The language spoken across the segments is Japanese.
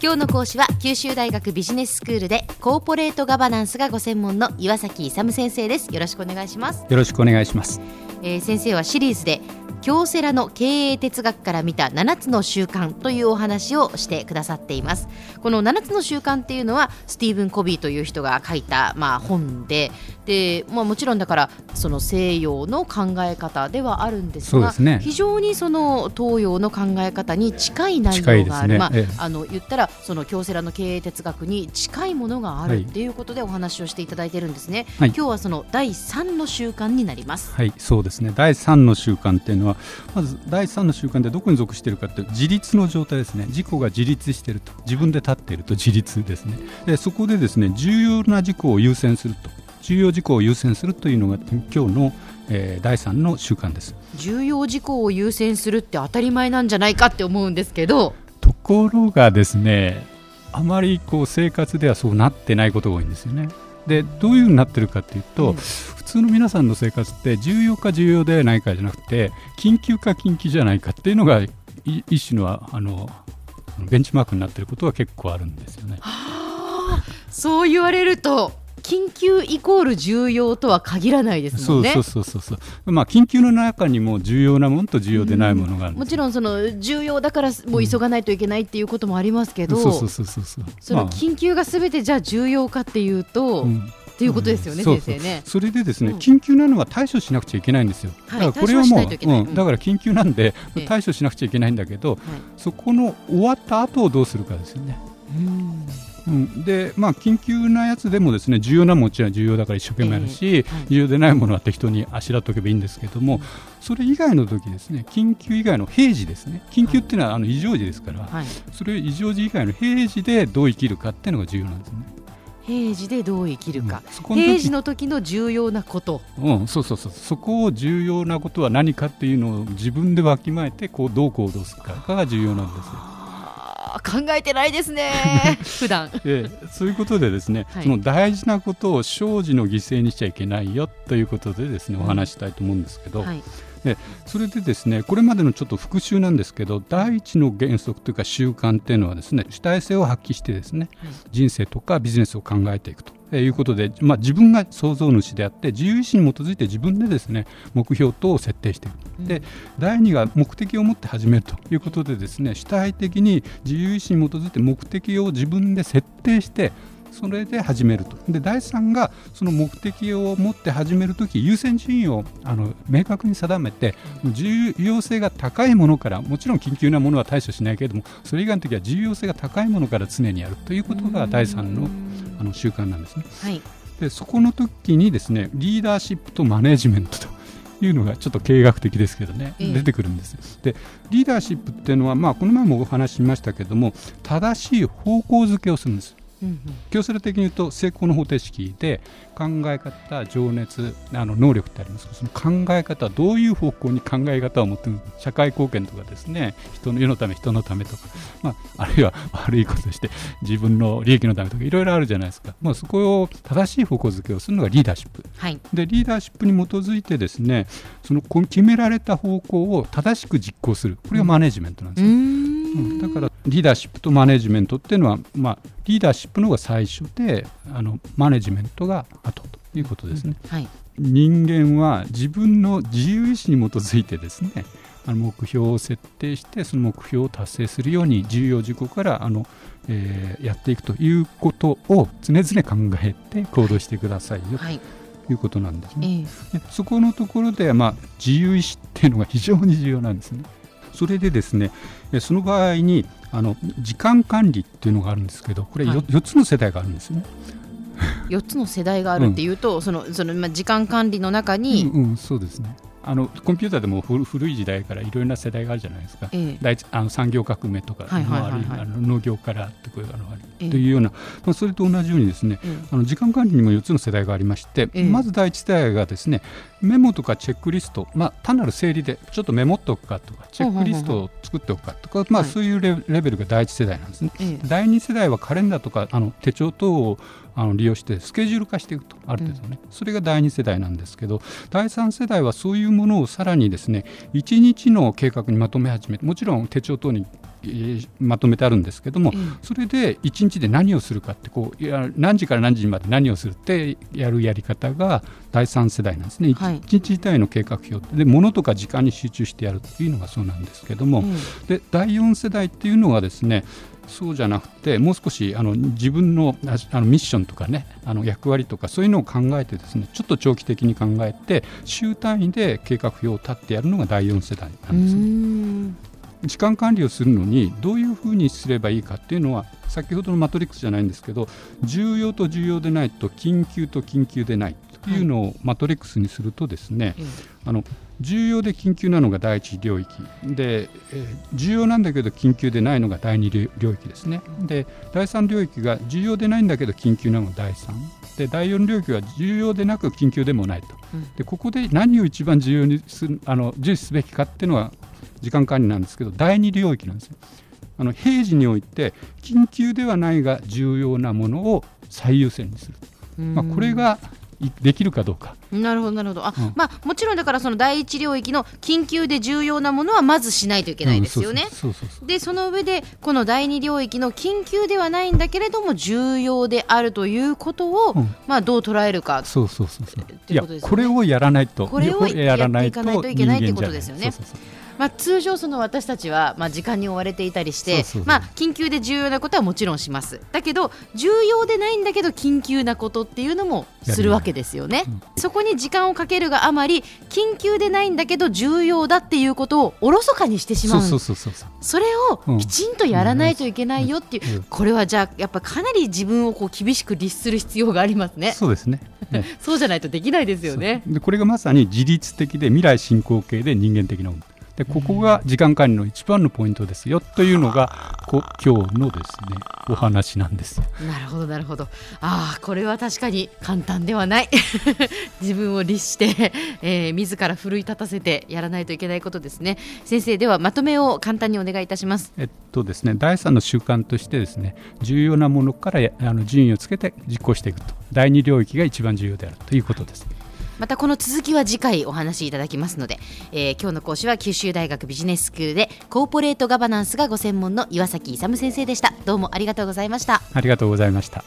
今日の講師は九州大学ビジネススクールでコーポレートガバナンスがご専門の岩崎勇先生です。よろしくお願いします。よろしくお願いします、えー、先生はシリーズで京セラの経営哲学から見た7つの習慣というお話をしてくださっています。この7つの習慣っていうのはスティーブン・コビーという人が書いた、まあ、本でで、まあ、もちろんだからその西洋の考え方ではあるんですがね、非常にその東洋の考え方に近い内容がある、ね。まあええ、あの言ったらその京セラの経営哲学に近いものがあるはい。っていうことでお話をしていただいてるんですね、はい。今日はその第3の習慣になります。はい。そうですね。第3の習慣っていうのはまず第3の習慣でどこに属しているかって自立の状態ですね。自己が自立していると。自分で立っていると。自立ですね。でそこでですね重要な事項を優先すると。重要事項を優先するというのが今日の、えー第3の習慣です。重要事項を優先するって当たり前なんじゃないかって思うんですけど。ところがですねあまりこう生活ではそうなってないことが多いんですよねでどういうふうになってるかっていうと、うん普通の皆さんの生活って重要か重要ではないかじゃなくて緊急か緊急じゃないかっていうのがい一種のあのベンチマークになっていることが結構あるんですよね。そう言われると緊急イコール重要とは限らないですもんね。そうそうそうそうそう。まあ緊急の中にも重要なものと重要でないものがあるんですもちろんその重要だからもう急がないといけないっていうこともありますけど、そうそうそうそうそう。そのまあ。緊急がすべてじゃあ重要かっていうと、うん。っていうことですよね、うん。先生ね。それでですね、うん。緊急なのは対処しなくちゃいけないんですよ。はいだからこれはもう、うん。だから緊急なんでええ対処しなくちゃいけないんだけど、はい。そこの終わった後をどうするかですよね。うん、で、まあ緊急なやつでもですね重要なもちろん重要だから一生懸命やるし、はい。重要でないものは適当にあしらっておけばいいんですけども、それ以外の時ですね緊急以外の平時ですね。緊急っていうのはあの異常時ですから、はい、それ異常時以外の平時でどう生きるかっていうのが重要なんですね。平時でどう生きるか、うん。平時の時の重要なこと。うん、そうそうそう。そこを重要なことは何かっていうのを自分でわきまえてこうどう行動するかが重要なんですよ。考えてないですね。普段。ええそういうことでですね、はい。その大事なことを生児の犠牲にしちゃいけないよということでですねお話ししたいと思うんですけど、はい。それでですねこれまでのちょっと復習なんですけど第一の原則というか習慣っていうのはですね主体性を発揮してですねはい。人生とかビジネスを考えていくということで、まあ、自分が創造主であって自由意志に基づいて自分でですね目標等を設定していく。で第2が目的を持って始めるということでですね主体的に自由意志に基づいて目的を自分で設定してそれで始めると。で第3がその目的を持って始めるとき優先順位をあの明確に定めて重要性が高いものからもちろん緊急なものは対処しないけれどもそれ以外の時は重要性が高いものから常にやるということが第3のあの習慣なんですね。はい。でそこの時にですねリーダーシップとマネジメントというのがちょっと経営学的ですけどね、ええ。出てくるんですよ。でリーダーシップっていうのは、まあ、この前もお話ししましたけども正しい方向づけをするんですうんうん。強制的に言うと成功の方程式で考え方情熱あの能力ってありますけどその考え方どういう方向に考え方を持っている社会貢献とかですね人の世のため人のためとか、まあ、あるいは悪いことして自分の利益のためとかいろいろあるじゃないですか、まあ、そこを正しい方向づけをするのがリーダーシップ。はい。でリーダーシップに基づいてですねそのこ決められた方向を正しく実行する。これがマネジメントなんですよ、うーうんん。だからリーダーシップとマネジメントっていうのは、まあ、リーダーシップの方が最初であのマネジメントが後ということですね、はい。人間は自分の自由意志に基づいてですねあの目標を設定してその目標を達成するように重要事項からあの、えーやっていくということを常々考えて行動してくださいよはい。ということなんですえね。えでそこのところで、まあ、自由意志っていうのが非常に重要なんですね。それでですねえその場合にあの時間管理っていうのがあるんですけどこれ 4,、はい。4つの世代があるんですよね。4つの世代があるっていうと、そのそのまあ時間管理の中に、うんうん、そうですねあのコンピューターでも古古い時代からいろいろな世代があるじゃないですか。え一あの産業革命とか農業からってこういうのがある。ええ。というような、まあ、それと同じようにですねえあの時間管理にも4つの世代がありまして、ええ。まず第一世代がですねメモとかチェックリスト、まあ、単なる整理でちょっとメモっておくかとかチェックリストを作っておくかとか、まあ、はいそういうレレベルが第一世代なんですね。ええ。第二世代はカレンダーとかあの手帳等をあの利用してスケジュール化していくと。ある程度ね、それが第二世代なんですけど第三世代はそういうものをさらにですね1日の計画にまとめ始めてもちろん手帳等にえー、まとめてあるんですけども、うん、それで1日で何をするかってこういや何時から何時まで何をするってやるやり方が第3世代なんですね、はい、1日自体の計画表で物とか時間に集中してやるというのがそうなんですけども、うん、で第4世代っていうのはですねそうじゃなくてもう少しあの自分のあのミッションとかねあの役割とかそういうのを考えてですねちょっと長期的に考えて週単位で計画表を立ってやるのが第4世代なんですね。時間管理をするのにどういうふうにすればいいかっていうのは先ほどのマトリックスじゃないんですけど重要と重要でないと緊急と緊急でないというのをマトリックスにするとですね、はい、あの重要で緊急なのが第一領域。で、えー、重要なんだけど緊急でないのが第二領域ですね。で第三領域が重要でないんだけど緊急なのが第三。で第四領域は重要でなく緊急でもないと、でここで何を一番重要にするあの重視すべきかっていうのは時間管理なんですけど第二領域なんですあの平時において緊急ではないが重要なものを最優先にする、まあ、これができるかどうか。なるほどなるほどあ、うん、まあもちろんだからその第一領域の緊急で重要なものはまずしないといけないですよね。でその上でこの第二領域の緊急ではないんだけれども重要であるということを、うん、まあどう捉えるかそうそうそうそう。いやこれをやらないとこれをやらないといけないということですよね。そうそうそうまあ、通常、その私たちは、まあ、時間に追われていたりしてまあ、緊急で重要なことはもちろんします。だけど重要でないんだけど緊急なことっていうのもするわけですよね、うん、そこに時間をかけるがあまり緊急でないんだけど重要だっていうことをおろそかにしてしまうそれをきちんとやらないといけないよっていう、うん、これはじゃあやっぱかなり自分をこう厳しく律する必要がありますね。そうですね。ね そうじゃないとできないですよね。でこれがまさに自律的で未来進行形で人間的なもの。でここが時間管理の一番のポイントですよというのがこ今日のですねお話なんですなるほどなるほど。ああこれは確かに簡単ではない。自分を律して、えー、自ら奮い立たせてやらないといけないことですね。先生ではまとめを簡単にお願いいたします。えっとですね第三の習慣としてですね重要なものからあの順位をつけて実行していくと。第二領域が一番重要であるということですまたこの続きは次回お話しいただきますので、えー、今日の講師は九州大学ビジネススクールでコーポレートガバナンスがご専門の岩崎勇先生でした。どうもありがとうございました。ありがとうございました。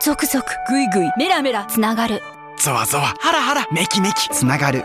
続々ぐいぐいメラメラつながる。ゾワゾワハラハラメキメキつながる